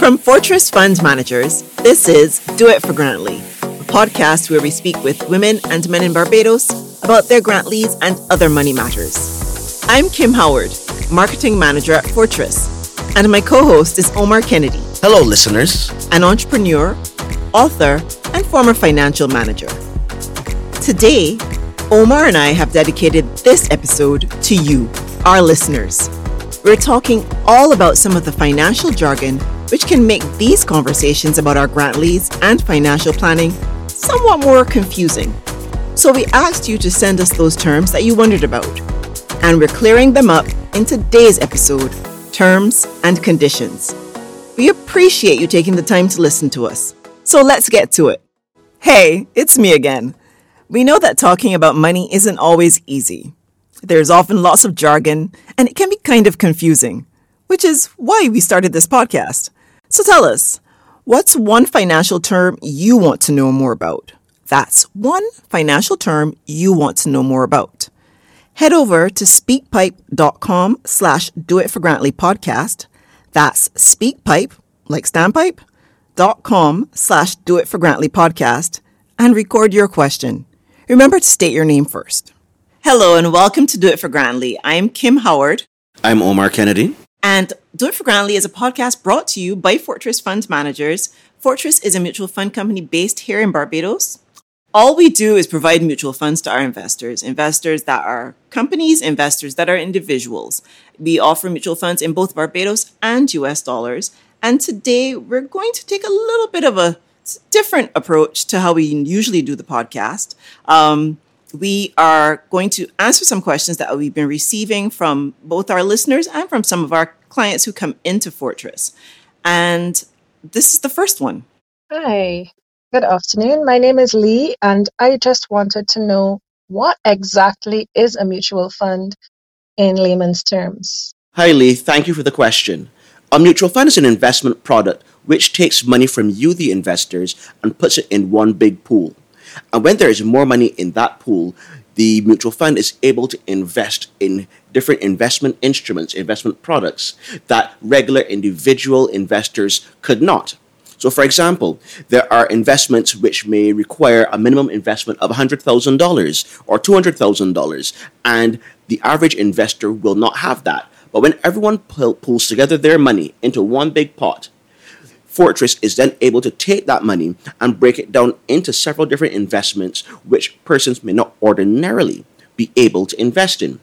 From Fortress Fund Managers, this is Do It for Grantley, a podcast where we speak with women and men in Barbados about their Grantleys and other money matters. I'm Kim Howard, Marketing Manager at Fortress, and my co host is Omar Kennedy. Hello, listeners. An entrepreneur, author, and former financial manager. Today, Omar and I have dedicated this episode to you, our listeners. We're talking all about some of the financial jargon which can make these conversations about our Grantleys and financial planning somewhat more confusing. So we asked you to send us those terms that you wondered about, and we're clearing them up in today's episode Terms and Conditions. We appreciate you taking the time to listen to us. So let's get to it. Hey, it's me again. We know that talking about money isn't always easy. There's often lots of jargon, and it can be kind of confusing, which is why we started this podcast. So tell us, what's one financial term you want to know more about? That's one financial term you want to know more about. Head over to speakpipe.com slash do it for Grantley podcast. That's speakpipe, like standpipe, dot com slash do it for Grantley podcast and record your question. Remember to state your name first. Hello and welcome to Do It for Grantley. I'm Kim Howard. I'm Omar Kennedy. And Do It for Grantley is a podcast brought to you by Fortress Fund Managers. Fortress is a mutual fund company based here in Barbados. All we do is provide mutual funds to our investors, investors that are companies, investors that are individuals. We offer mutual funds in both Barbados and US dollars. And today we're going to take a little bit of a different approach to how we usually do the podcast. Um, we are going to answer some questions that we've been receiving from both our listeners and from some of our clients who come into Fortress. And this is the first one. Hi, good afternoon. My name is Lee, and I just wanted to know what exactly is a mutual fund in layman's terms. Hi, Lee. Thank you for the question. A mutual fund is an investment product which takes money from you, the investors, and puts it in one big pool. And when there is more money in that pool, the mutual fund is able to invest in different investment instruments, investment products that regular individual investors could not. So, for example, there are investments which may require a minimum investment of $100,000 or $200,000, and the average investor will not have that. But when everyone pulls together their money into one big pot, Fortress is then able to take that money and break it down into several different investments which persons may not ordinarily be able to invest in.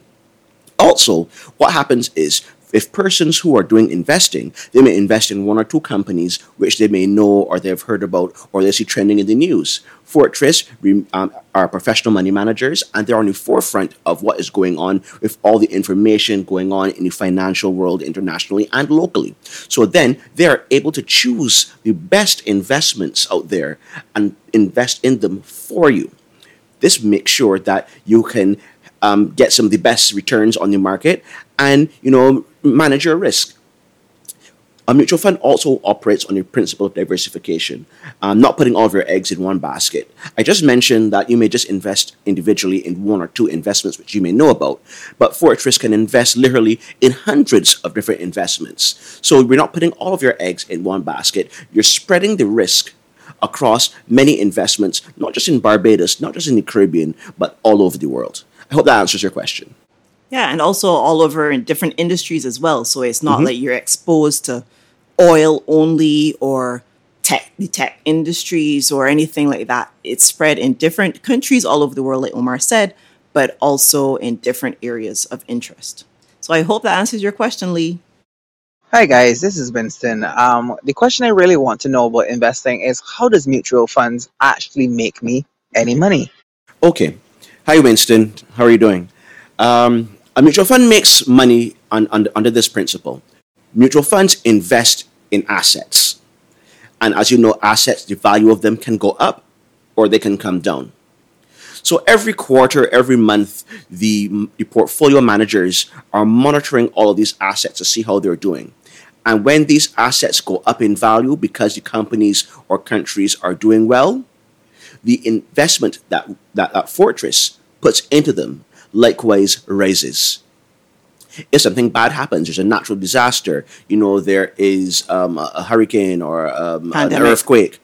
Also, what happens is if persons who are doing investing, they may invest in one or two companies which they may know or they've heard about or they see trending in the news. Fortress um, are professional money managers and they're on the forefront of what is going on with all the information going on in the financial world internationally and locally. So then they are able to choose the best investments out there and invest in them for you. This makes sure that you can um, get some of the best returns on the market and you know manage your risk. A mutual fund also operates on the principle of diversification, um, not putting all of your eggs in one basket. I just mentioned that you may just invest individually in one or two investments which you may know about, but Fortress can invest literally in hundreds of different investments. So you're not putting all of your eggs in one basket, you're spreading the risk across many investments, not just in Barbados, not just in the Caribbean, but all over the world. I hope that answers your question. Yeah, and also all over in different industries as well. So it's not mm-hmm. like you're exposed to oil only or tech, the tech industries or anything like that. It's spread in different countries all over the world, like Omar said, but also in different areas of interest. So I hope that answers your question, Lee. Hi guys, this is Winston. Um, the question I really want to know about investing is how does mutual funds actually make me any money? Okay. Hi Winston, how are you doing? Um, a mutual fund makes money on, on, under this principle. Mutual funds invest in assets. And as you know, assets, the value of them can go up or they can come down. So every quarter, every month, the, the portfolio managers are monitoring all of these assets to see how they're doing. And when these assets go up in value because the companies or countries are doing well, the investment that, that, that Fortress puts into them likewise rises. if something bad happens, there's a natural disaster, you know, there is um, a, a hurricane or um, an earthquake,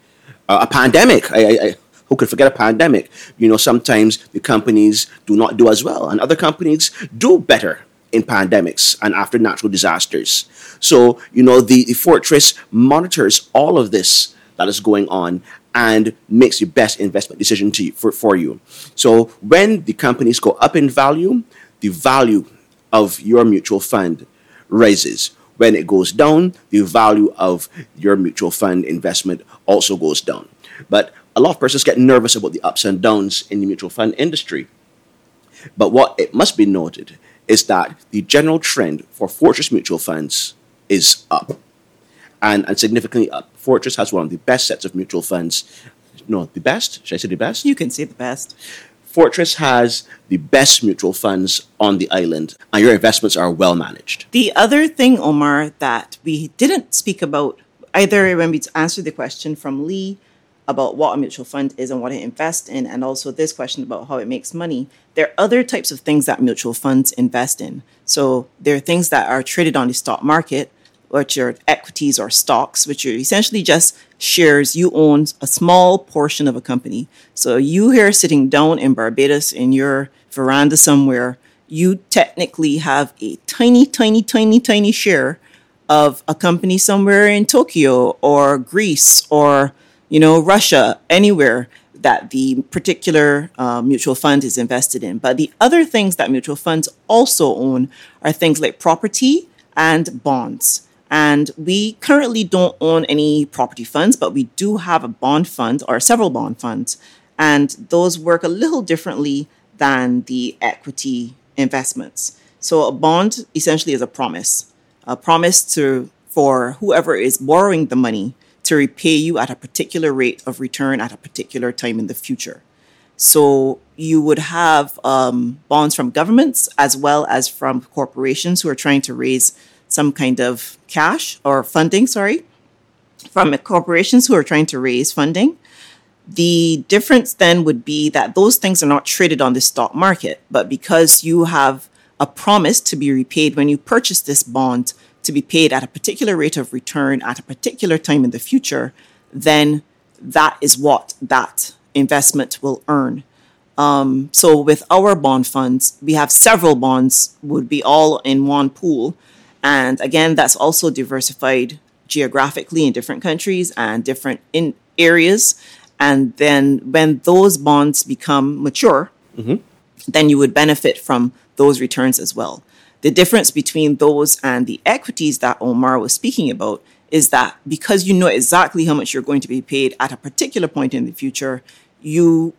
uh, a pandemic. I, I, who could forget a pandemic? You know, sometimes the companies do not do as well, and other companies do better in pandemics and after natural disasters. So, you know, the, the fortress monitors all of this that is going on and makes the best investment decision to, for, for you. So, when the companies go up in value, the value of your mutual fund rises. When it goes down, the value of your mutual fund investment also goes down. But a lot of persons get nervous about the ups and downs in the mutual fund industry. But what it must be noted is that the general trend for Fortress mutual funds is up and, and significantly up. Fortress has one of the best sets of mutual funds. No, the best? Should I say the best? You can say the best. Fortress has the best mutual funds on the island, and your investments are well managed. The other thing, Omar, that we didn't speak about either when we answered the question from Lee about what a mutual fund is and what it invests in, and also this question about how it makes money. There are other types of things that mutual funds invest in. So there are things that are traded on the stock market, which are equities or stocks, which are essentially just shares. You own a small portion of a company. So you here sitting down in Barbados in your veranda somewhere, you technically have a tiny, tiny, tiny, tiny share of a company somewhere in Tokyo or Greece or you know, Russia, anywhere that the particular uh, mutual fund is invested in. But the other things that mutual funds also own are things like property and bonds. And we currently don't own any property funds, but we do have a bond fund or several bond funds. And those work a little differently than the equity investments. So a bond essentially is a promise, a promise to for whoever is borrowing the money to repay you at a particular rate of return at a particular time in the future. So you would have um, bonds from governments as well as from corporations who are trying to raise some kind of cash or funding, sorry, from corporations who are trying to raise funding. The difference then would be that those things are not traded on the stock market, but because you have a promise to be repaid when you purchase this bond to be paid at a particular rate of return at a particular time in the future, then that is what that investment will earn. Um, so with our bond funds, we have several bonds would be all in one pool. And again, that's also diversified geographically in different countries and different in areas. And then when those bonds become mature, mm-hmm. then you would benefit from those returns as well. The difference between those and the equities that Omar was speaking about is that because you know exactly how much you're going to be paid at a particular point in the future, you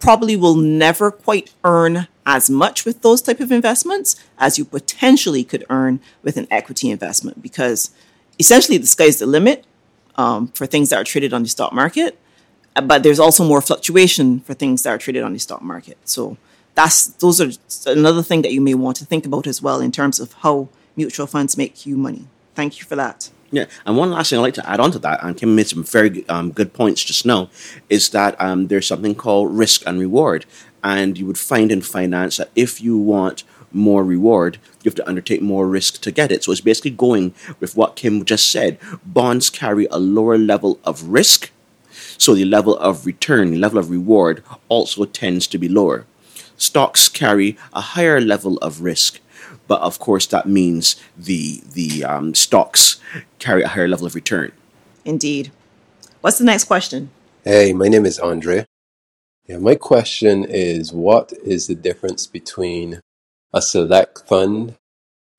probably will never quite earn as much with those type of investments as you potentially could earn with an equity investment because essentially the sky's the limit um, for things that are traded on the stock market but there's also more fluctuation for things that are traded on the stock market so that's those are another thing that you may want to think about as well in terms of how mutual funds make you money. Thank you for that. Yeah, and one last thing I'd like to add on to that, and Kim made some very um, good points just now, is that um, there's something called risk and reward. And you would find in finance that if you want more reward, you have to undertake more risk to get it. So it's basically going with what Kim just said. Bonds carry a lower level of risk, so the level of return, the level of reward also tends to be lower stocks carry a higher level of risk. But of course, that means the the um, stocks carry a higher level of return. Indeed. What's the next question? Hey, my name is Andre. Yeah, my question is what is the difference between a select fund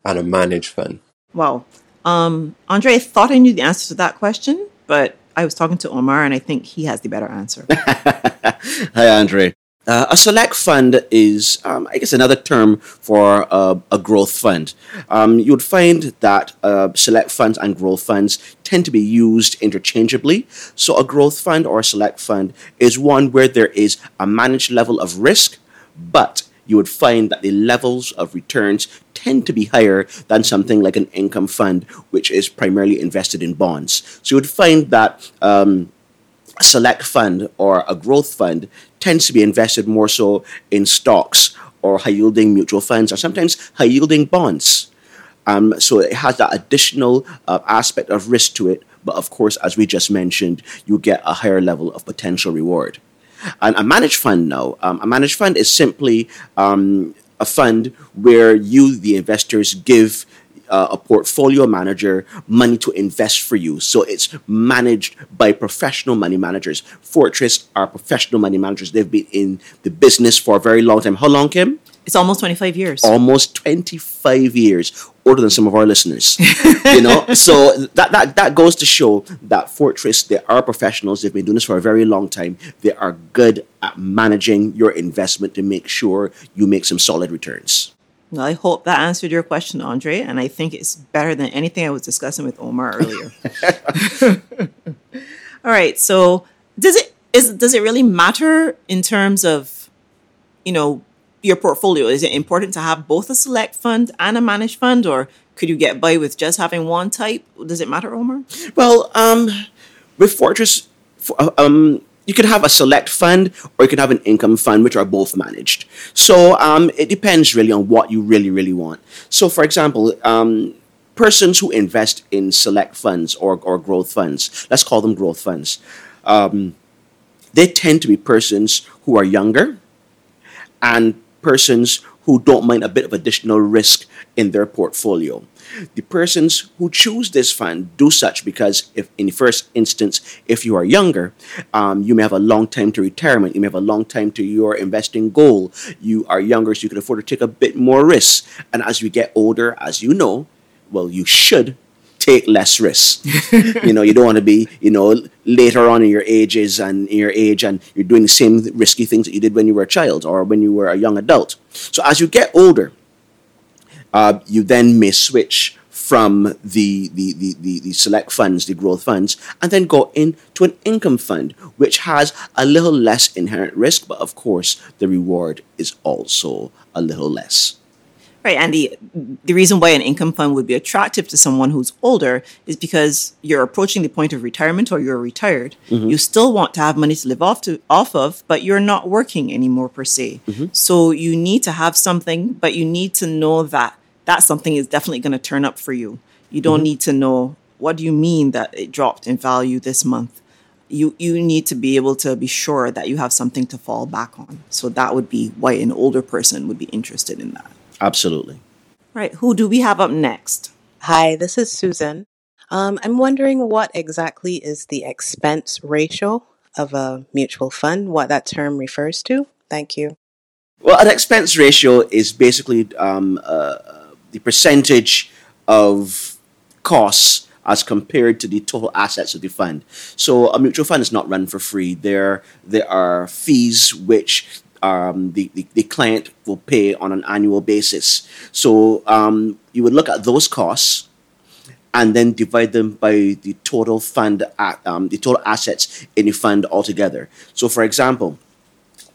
and a managed fund? Wow. Um, Andre, I thought I knew the answer to that question, but I was talking to Omar and I think he has the better answer. Hi, Andre. Uh, a select fund is, um, I guess, another term for uh, a growth fund. Um, you would find that uh, select funds and growth funds tend to be used interchangeably. So, a growth fund or a select fund is one where there is a managed level of risk, but you would find that the levels of returns tend to be higher than something like an income fund, which is primarily invested in bonds. So, you would find that. Um, select fund or a growth fund tends to be invested more so in stocks or high yielding mutual funds or sometimes high yielding bonds. Um, so it has that additional uh, aspect of risk to it. But of course, as we just mentioned, you get a higher level of potential reward. And a managed fund now, um, a managed fund is simply um, a fund where you, the investors, give uh, a portfolio manager money to invest for you. So it's managed by professional money managers. Fortress are professional money managers. They've been in the business for a very long time. How long, Kim? It's almost 25 years. Almost 25 years, older than some of our listeners. you know, so that, that that goes to show that Fortress, they are professionals. They've been doing this for a very long time. They are good at managing your investment to make sure you make some solid returns. Well, I hope that answered your question, Andre, and I think it's better than anything I was discussing with Omar earlier. All right, so does it is does it really matter in terms of, you know, your portfolio? Is it important to have both a select fund and a managed fund, or could you get by with just having one type? Does it matter, Omar? Well, um, with Fortress, uh, um, you could have a select fund or you could have an income fund, which are both managed. So um, it depends really on what you really, really want. So, for example, um, persons who invest in select funds or, or growth funds, let's call them growth funds, um, they tend to be persons who are younger and persons who don't mind a bit of additional risk in their portfolio. The persons who choose this fund do such because, if in the first instance, if you are younger, um, you may have a long time to retirement, you may have a long time to your investing goal. You are younger, so you can afford to take a bit more risk. And as you get older, as you know, well, you should take less risks. you know, you don't want to be, you know, later on in your ages and in your age and you're doing the same risky things that you did when you were a child or when you were a young adult. So as you get older, uh, you then may switch from the, the, the, the, the select funds, the growth funds, and then go into an income fund, which has a little less inherent risk, but of course, the reward is also a little less. Right, and the the reason why an income fund would be attractive to someone who's older is because you're approaching the point of retirement or you're retired. Mm-hmm. You still want to have money to live off to off of, but you're not working anymore per se. Mm-hmm. So you need to have something, but you need to know that that something is definitely going to turn up for you. You don't mm-hmm. need to know what do you mean that it dropped in value this month. You you need to be able to be sure that you have something to fall back on. So that would be why an older person would be interested in that. Absolutely. Right. Who do we have up next? Hi, this is Susan. Um, I'm wondering what exactly is the expense ratio of a mutual fund, what that term refers to. Thank you. Well, an expense ratio is basically um, uh, the percentage of costs as compared to the total assets of the fund. So a mutual fund is not run for free. There, there are fees which um, the, the, the, client will pay on an annual basis. So um, you would look at those costs and then divide them by the total fund, at, um, the total assets in the fund altogether. So, for example,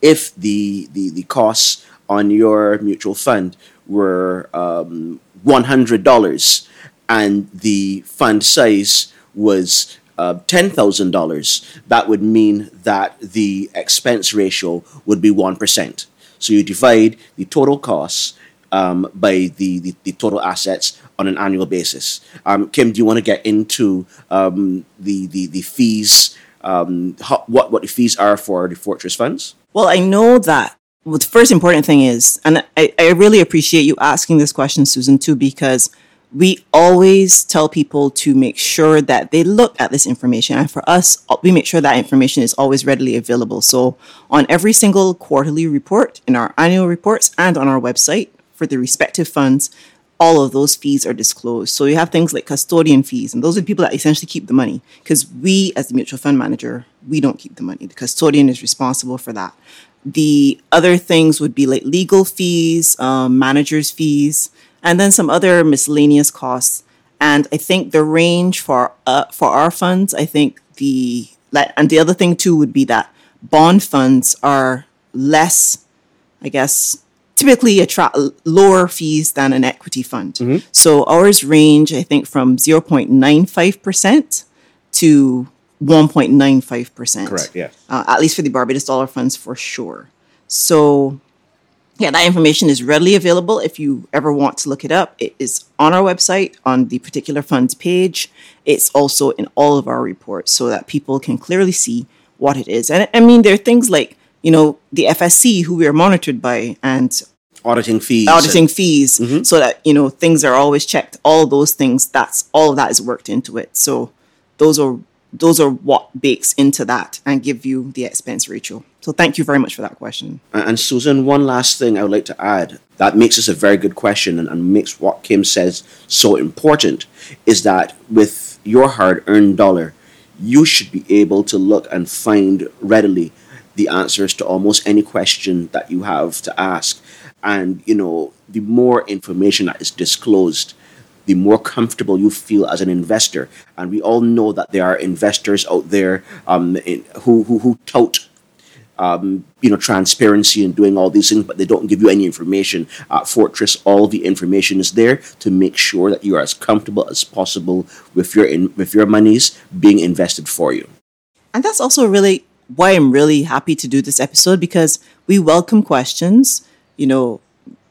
if the, the, the costs on your mutual fund were um, $100 and the fund size was uh, $10,000, that would mean that the expense ratio would be 1%. So you divide the total costs um, by the, the, the, total assets on an annual basis. Um, Kim, do you want to get into um, the, the, the fees, um, how, what, what the fees are for the Fortress funds? Well, I know that well, the first important thing is, and I, I really appreciate you asking this question, Susan, too, because we always tell people to make sure that they look at this information. And for us, we make sure that information is always readily available. So on every single quarterly report, in our annual reports, and on our website for the respective funds, all of those fees are disclosed. So you have things like custodian fees, and those are people that essentially keep the money because we, as the mutual fund manager, we don't keep the money. The custodian is responsible for that. The other things would be like legal fees, um, managers' fees, and then some other miscellaneous costs. And I think the range for uh, for our funds, I think the and the other thing too would be that bond funds are less, I guess, typically attract lower fees than an equity fund. Mm-hmm. So ours range, I think, from 0.95% to 1.95%. Correct, yeah. Uh, at least for the Barbados dollar funds for sure. So yeah, that information is readily available if you ever want to look it up. It is on our website on the particular funds page. It's also in all of our reports so that people can clearly see what it is. And I mean, there are things like, you know, the FSC, who we are monitored by, and Auditing fees. auditing fees, mm-hmm. so that, you know, things are always checked. All those things, that's all of that is worked into it. So those are those are what bakes into that and give you the expense ratio. So thank you very much for that question. And and Susan, one last thing I would like to add that makes this a very good question and, and makes what Kim says so important is that with your hard earned dollar, you should be able to look and find readily the answers to almost any question that you have to ask. And, you know, the more information that is disclosed, the more comfortable you feel as an investor. And we all know that there are investors out there um, in, who, who, who tout um, you know, transparency and doing all these things, but they don't give you any information. At Fortress, all the information is there to make sure that you are as comfortable as possible with your in, with your monies being invested for you. And that's also really why I'm really happy to do this episode because we welcome questions. You know,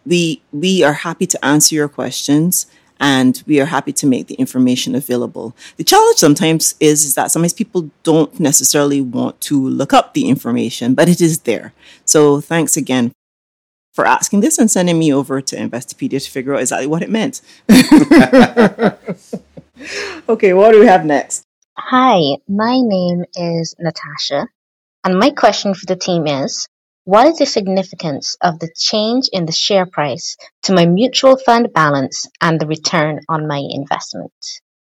we we are happy to answer your questions and we are happy to make the information available. The challenge sometimes is, is that sometimes people don't necessarily want to look up the information, but it is there. So thanks again for asking this and sending me over to Investopedia to figure out exactly what it meant. okay, what do we have next? Hi, my name is Natasha, and my question for the team is What is the significance of the change in the share price to my mutual fund balance and the return on my investment?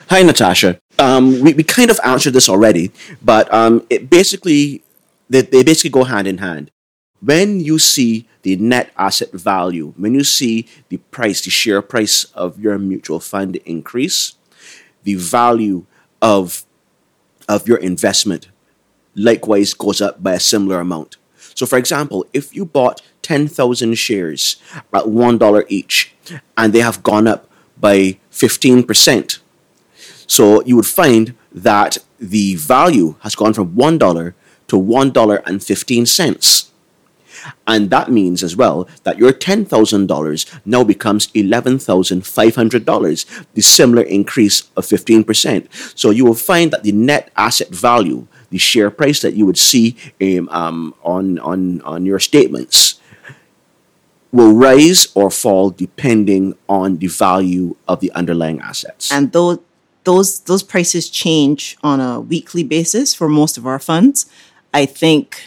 Hi, Natasha. Um, we, we kind of answered this already, but um, it basically they, they basically go hand in hand. When you see the net asset value, when you see the price, the share price of your mutual fund increase, the value of of your investment likewise goes up by a similar amount. So, for example, if you bought 10,000 shares at $1 each and they have gone up by 15%, so you would find that the value has gone from $1 to $1.15. And that means as well that your $10,000 now becomes $11,500, the similar increase of 15%. So you will find that the net asset value, the share price that you would see um, um, on, on, on your statements, will rise or fall depending on the value of the underlying assets. and those those those prices change on a weekly basis for most of our funds. I think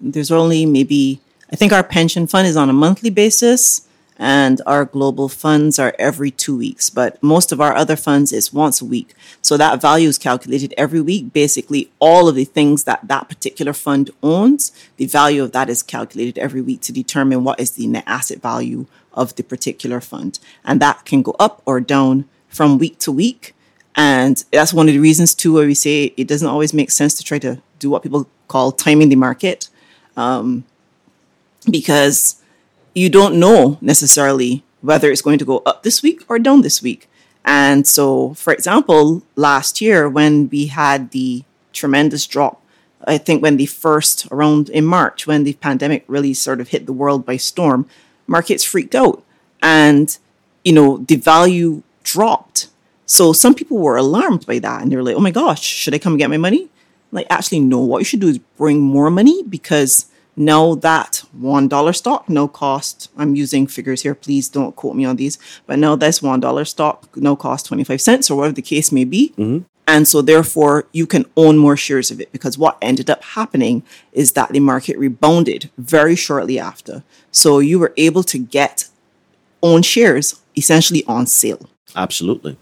there's only maybe I think our pension fund is on a monthly basis and our global funds are every 2 weeks, but most of our other funds is once a week. So that value is calculated every week. Basically, all of the things that that particular fund owns, the value of that is calculated every week to determine what is the net asset value of the particular fund. And that can go up or down from week to week. And that's one of the reasons too where we say it doesn't always make sense to try to do what people call timing the market, um, because you don't know necessarily whether it's going to go up this week or down this week. And so, for example, last year when we had the tremendous drop, I think when the first around in March when the pandemic really sort of hit the world by storm, markets freaked out, and you know the value dropped. So some people were alarmed by that and they were like, oh my gosh, should I come and get my money? Like, actually, no. What you should do is bring more money because now that $1 stock no cost, I'm using figures here, please don't quote me on these, but now this $1 stock no cost 25 cents or whatever the case may be. Mm-hmm. And so, therefore, you can own more shares of it because what ended up happening is that the market rebounded very shortly after. So, you were able to get own shares essentially on sale Absolutely.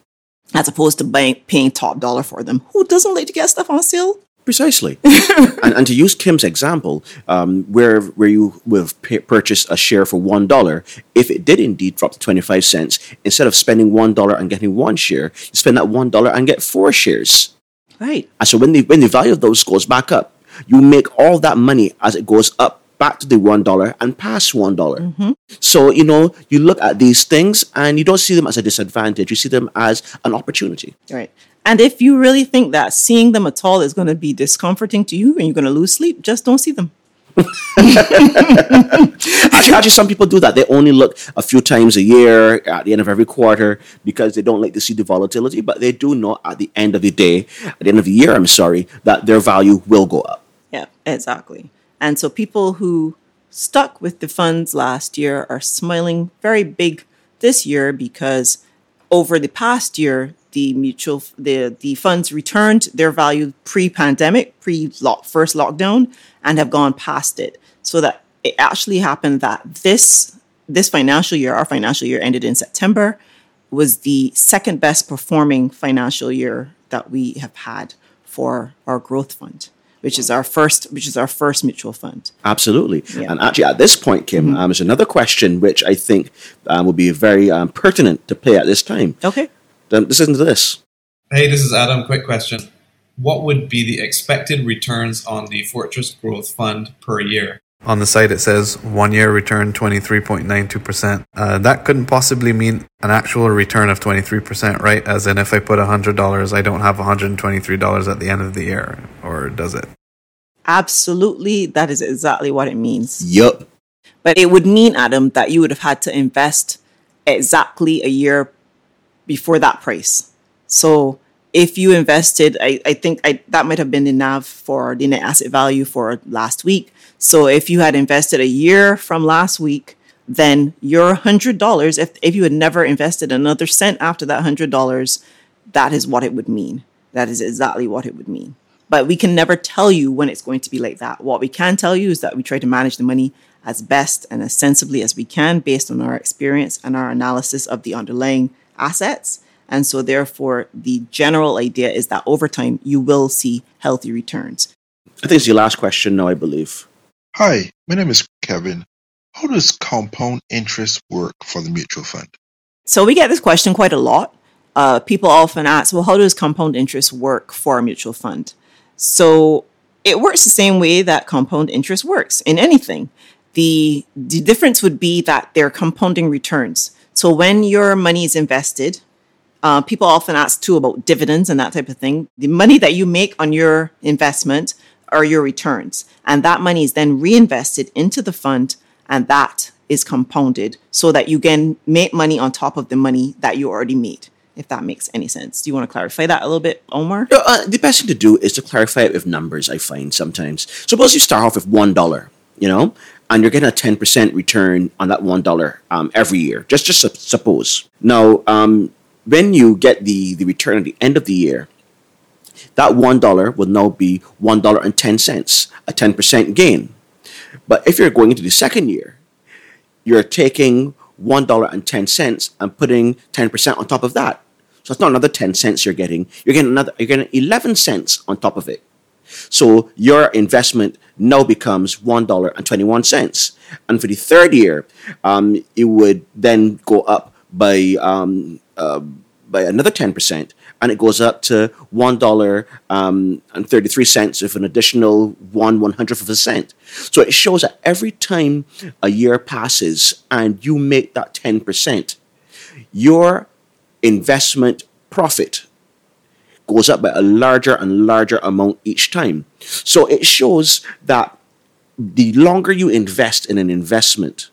as opposed to buying, paying top dollar for them. Who doesn't like to get stuff on sale? Precisely. and, and to use Kim's example, um, where where you will pay, purchase a share for one dollar, if it did indeed drop to twenty five cents, instead of spending one dollar and getting one share, you spend that one dollar and get four shares. Right. And so when the when the value of those goes back up, you make all that money as it goes up back to the one dollar and past one So you know you look at these things and you don't see them as a disadvantage. You see them as an opportunity. Right. And if you really think that seeing them at all is going to be discomforting to you and you're going to lose sleep, just don't see them. actually, actually, some people do that. They only look a few times a year at the end of every quarter because they don't like to see the volatility. But they do know at the end of the day, at the end of the year, I'm sorry, that their value will go up. Yeah, exactly. And so people who stuck with the funds last year are smiling very big this year because over the past year, the mutual the the funds returned their value pre-pandemic, pre first lockdown, and have gone past it. So that it actually happened that this this financial year, our financial year ended in September, was the second best performing financial year that we have had for our growth fund which is our first which is our first mutual fund. Absolutely. Yeah. And actually, at this point, Kim, mm-hmm. um, there's another question which I think um, will be very um, pertinent to play at this time. Okay. Um, listen to this. Hey, this is Adam. Quick question. What would be the expected returns on the Fortress Growth Fund per year? On the site, it says one year return 23.92%. Uh, that couldn't possibly mean an actual return of 23%, right? As in, if I put $100, I don't have $123 at the end of the year, or does it? Absolutely. That is exactly what it means. Yup. But it would mean, Adam, that you would have had to invest exactly a year before that price. So if you invested, I, I think I, that might have been NAV for the net asset value for last week. So if you had invested a year from last week, then your hundred dollars, if if you had never invested another cent after that hundred dollars, that is what it would mean. That is exactly what it would mean. But we can never tell you when it's going to be like that. What we can tell you is that we try to manage the money as best and as sensibly as we can based on our experience and our analysis of the underlying assets and so, therefore, the general idea is that over time, you will see healthy returns. I think it's your last question now, I believe. Hi, my name is Kevin. How does compound interest work for the mutual fund? So, we get this question quite a lot. Uh, people often ask, well, how does compound interest work for a mutual fund? So, it works the same way that compound interest works in anything. The, the difference would be that they're compounding returns. So, when your money is invested, uh, people often ask too about dividends and that type of thing. The money that you make on your investment are your returns, and that money is then reinvested into the fund, and that is compounded so that you can make money on top of the money that you already made. If that makes any sense, do you want to clarify that a little bit, Omar? Uh, the best thing to do is to clarify it with numbers. I find sometimes. Suppose you start off with one dollar, you know, and you're getting a ten percent return on that one dollar um, every year. Just just suppose. Now, um, when you get the, the return at the end of the year, that $1 will now be $1.10, a 10% gain. But if you're going into the second year, you're taking $1.10 and putting 10% on top of that. So it's not another 10 cents you're getting. You're getting another you're getting 11 cents on top of it. So your investment now becomes $1.21. And for the third year, um, it would then go up by um, uh, by another 10%, and it goes up to $1.33 um, and 33 cents with an additional one one hundredth of a cent. So it shows that every time a year passes and you make that 10%, your investment profit goes up by a larger and larger amount each time. So it shows that the longer you invest in an investment,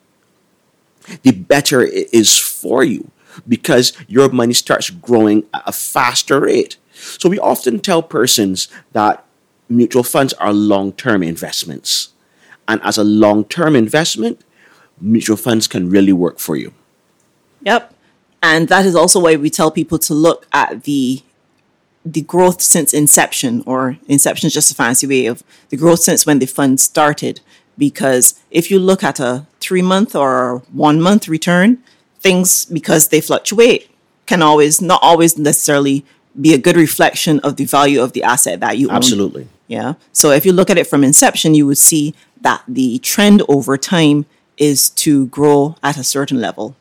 the better it is for you because your money starts growing at a faster rate. So we often tell persons that mutual funds are long term investments. And as a long term investment, mutual funds can really work for you. Yep. And that is also why we tell people to look at the the growth since inception, or inception is just a fancy way of the growth since when the fund started. Because if you look at a three month or one month return, things because they fluctuate can always not always necessarily be a good reflection of the value of the asset that you own. Absolutely. Yeah. So if you look at it from inception, you would see that the trend over time is to grow at a certain level.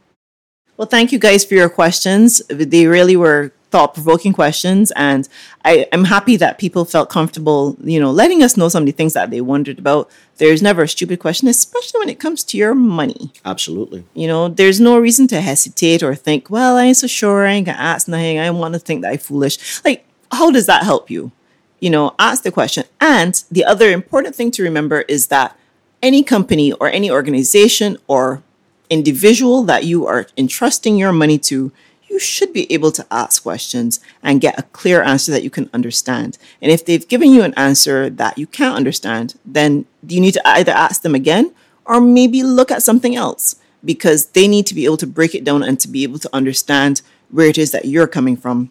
Well, thank you guys for your questions. They really were thought provoking questions. And I, am happy that people felt comfortable, you know, letting us know some of the things that they wondered about. There's never a stupid question, especially when it comes to your money. Absolutely. You know, there's no reason to hesitate or think, well, I ain't so sure, I ain't gonna ask nothing, I want to think that I'm foolish. Like, how does that help you? You know, ask the question. And the other important thing to remember is that any company or any organization or individual that you are entrusting your money to, you should be able to ask questions and get a clear answer that you can understand. And if they've given you an answer that you can't understand, then you need to either ask them again or maybe look at something else because they need to be able to break it down and to be able to understand where it is that you're coming from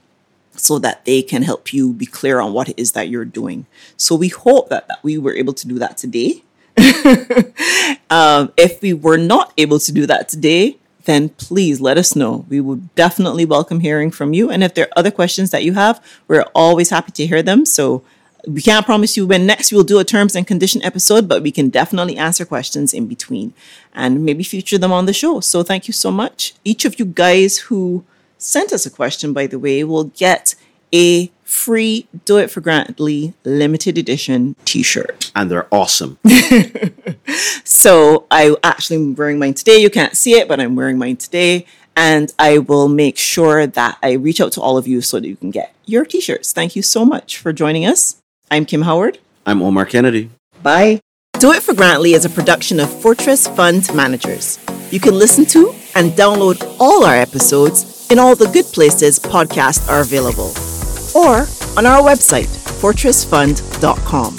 so that they can help you be clear on what it is that you're doing. So we hope that, that we were able to do that today. um, if we were not able to do that today, then please let us know. We would definitely welcome hearing from you. And if there are other questions that you have, we're always happy to hear them. So we can't promise you when next we'll do a terms and condition episode, but we can definitely answer questions in between and maybe feature them on the show. So thank you so much. Each of you guys who sent us a question, by the way, will get a free Do It for Grantley limited edition t shirt. And they're awesome. so I actually am wearing mine today. You can't see it, but I'm wearing mine today. And I will make sure that I reach out to all of you so that you can get your t shirts. Thank you so much for joining us. I'm Kim Howard. I'm Omar Kennedy. Bye. Do It for Grantley is a production of Fortress Fund Managers. You can listen to and download all our episodes in all the good places podcasts are available or on our website, fortressfund.com.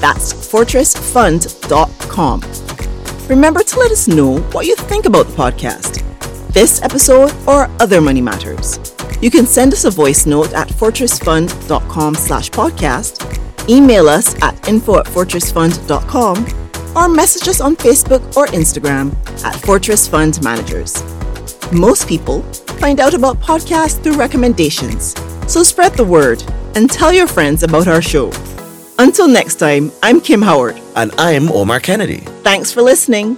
That's fortressfund.com. Remember to let us know what you think about the podcast, this episode, or other money matters. You can send us a voice note at fortressfund.com slash podcast, email us at info at fortressfund.com, or message us on Facebook or Instagram at Fortress Fund Managers. Most people find out about podcasts through recommendations, so spread the word and tell your friends about our show. Until next time, I'm Kim Howard. And I'm Omar Kennedy. Thanks for listening.